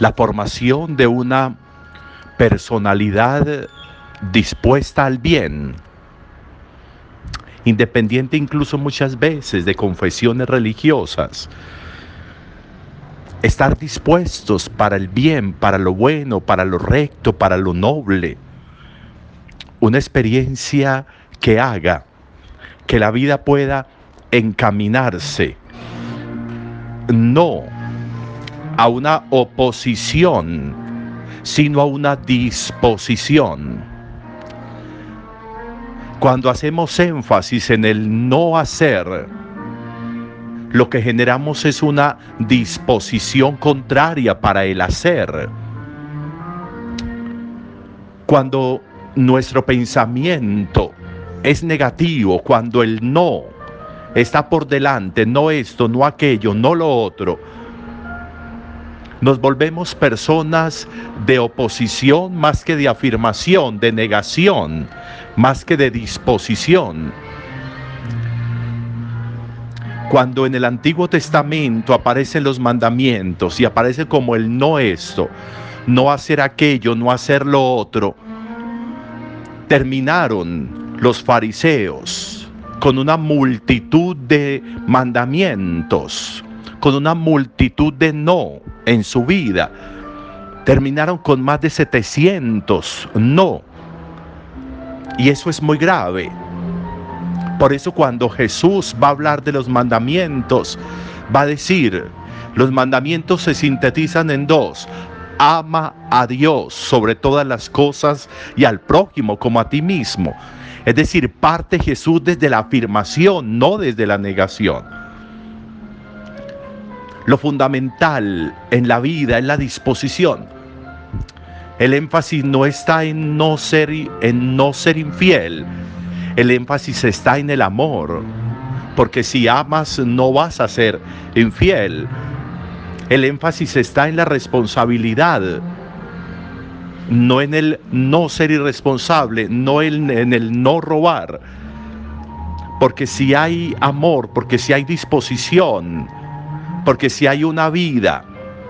la formación de una personalidad dispuesta al bien, independiente incluso muchas veces de confesiones religiosas. Estar dispuestos para el bien, para lo bueno, para lo recto, para lo noble. Una experiencia que haga que la vida pueda encaminarse no a una oposición, sino a una disposición. Cuando hacemos énfasis en el no hacer, lo que generamos es una disposición contraria para el hacer. Cuando nuestro pensamiento es negativo, cuando el no está por delante, no esto, no aquello, no lo otro, nos volvemos personas de oposición más que de afirmación, de negación, más que de disposición. Cuando en el Antiguo Testamento aparecen los mandamientos y aparece como el no esto, no hacer aquello, no hacer lo otro, terminaron los fariseos con una multitud de mandamientos, con una multitud de no en su vida. Terminaron con más de 700 no. Y eso es muy grave. Por eso cuando Jesús va a hablar de los mandamientos, va a decir, los mandamientos se sintetizan en dos. Ama a Dios sobre todas las cosas y al prójimo como a ti mismo. Es decir, parte Jesús desde la afirmación, no desde la negación. Lo fundamental en la vida es la disposición. El énfasis no está en no ser, en no ser infiel. El énfasis está en el amor. Porque si amas no vas a ser infiel. El énfasis está en la responsabilidad no en el no ser irresponsable, no en, el no robar. Porque si hay amor, porque si hay disposición, porque si hay una vida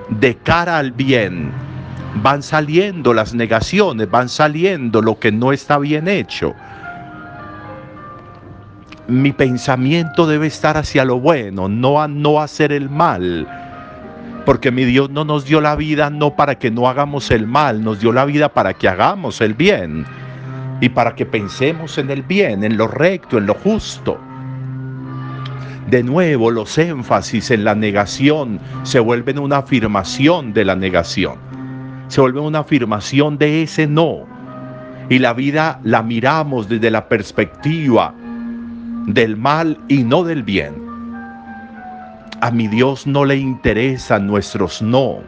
de cara al bien, van saliendo las negaciones, van saliendo lo que no está bien hecho. Mi pensamiento debe estar hacia lo bueno, no a no hacer el mal porque mi Dios no nos dio la vida no para que no hagamos el mal, nos dio la vida para que hagamos el bien y para que pensemos en el bien, en lo recto, en lo justo. De nuevo, los énfasis en la negación se vuelven una afirmación de la negación, se vuelven una afirmación de ese no. Y la vida la miramos desde la perspectiva del mal y no del bien. A mi Dios no le interesan nuestros no.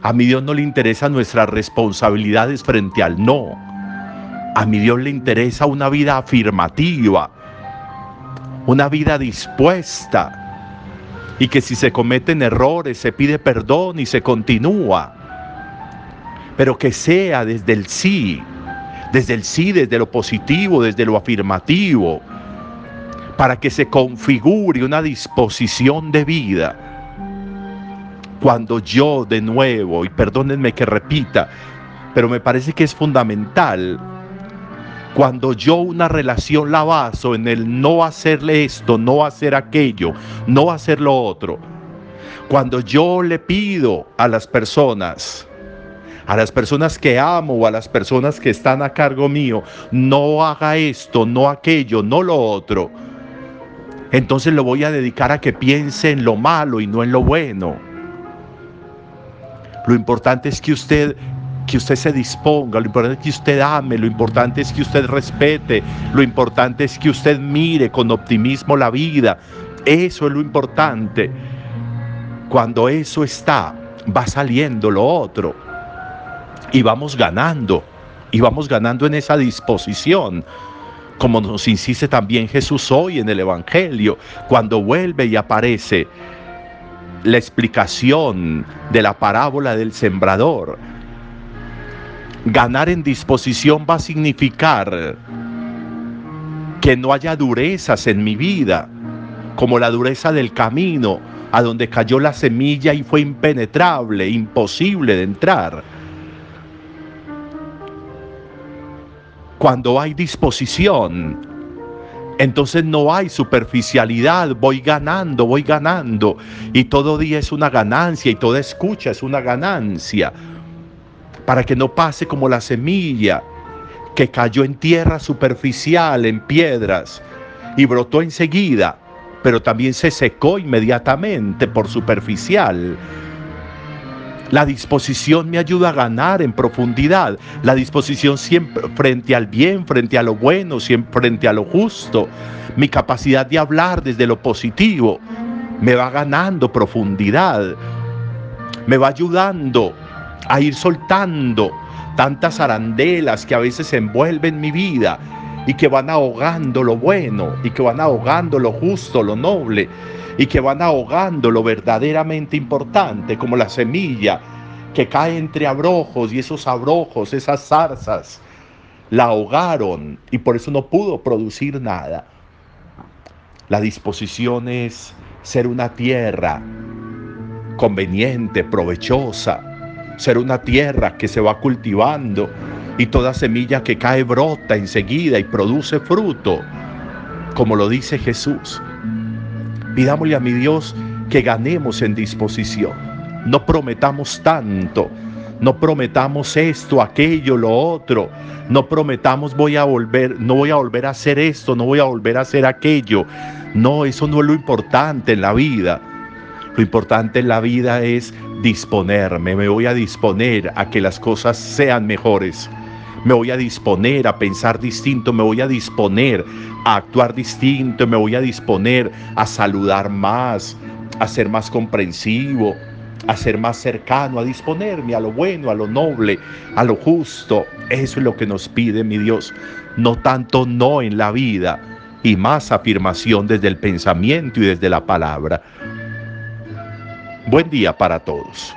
A mi Dios no le interesan nuestras responsabilidades frente al no. A mi Dios le interesa una vida afirmativa, una vida dispuesta. Y que si se cometen errores se pide perdón y se continúa. Pero que sea desde el sí, desde el sí, desde lo positivo, desde lo afirmativo para que se configure una disposición de vida. Cuando yo de nuevo, y perdónenme que repita, pero me parece que es fundamental, cuando yo una relación la baso en el no hacerle esto, no hacer aquello, no hacer lo otro, cuando yo le pido a las personas, a las personas que amo o a las personas que están a cargo mío, no haga esto, no aquello, no lo otro, entonces lo voy a dedicar a que piense en lo malo y no en lo bueno. Lo importante es que usted que usted se disponga, lo importante es que usted ame, lo importante es que usted respete, lo importante es que usted mire con optimismo la vida. Eso es lo importante. Cuando eso está, va saliendo lo otro. Y vamos ganando, y vamos ganando en esa disposición como nos insiste también Jesús hoy en el Evangelio, cuando vuelve y aparece la explicación de la parábola del sembrador. Ganar en disposición va a significar que no haya durezas en mi vida, como la dureza del camino a donde cayó la semilla y fue impenetrable, imposible de entrar. Cuando hay disposición, entonces no hay superficialidad, voy ganando, voy ganando. Y todo día es una ganancia y toda escucha es una ganancia. Para que no pase como la semilla que cayó en tierra superficial, en piedras, y brotó enseguida, pero también se secó inmediatamente por superficial. La disposición me ayuda a ganar en profundidad. La disposición siempre frente al bien, frente a lo bueno, siempre frente a lo justo. Mi capacidad de hablar desde lo positivo me va ganando profundidad. Me va ayudando a ir soltando tantas arandelas que a veces envuelven mi vida y que van ahogando lo bueno y que van ahogando lo justo, lo noble y que van ahogando lo verdaderamente importante, como la semilla que cae entre abrojos y esos abrojos, esas zarzas, la ahogaron y por eso no pudo producir nada. La disposición es ser una tierra conveniente, provechosa, ser una tierra que se va cultivando y toda semilla que cae brota enseguida y produce fruto, como lo dice Jesús. Pidámosle a mi Dios que ganemos en disposición. No prometamos tanto. No prometamos esto, aquello, lo otro. No prometamos voy a volver, no voy a volver a hacer esto, no voy a volver a hacer aquello. No, eso no es lo importante en la vida. Lo importante en la vida es disponerme, me voy a disponer a que las cosas sean mejores. Me voy a disponer a pensar distinto, me voy a disponer a actuar distinto, me voy a disponer a saludar más, a ser más comprensivo, a ser más cercano, a disponerme a lo bueno, a lo noble, a lo justo. Eso es lo que nos pide mi Dios. No tanto no en la vida y más afirmación desde el pensamiento y desde la palabra. Buen día para todos.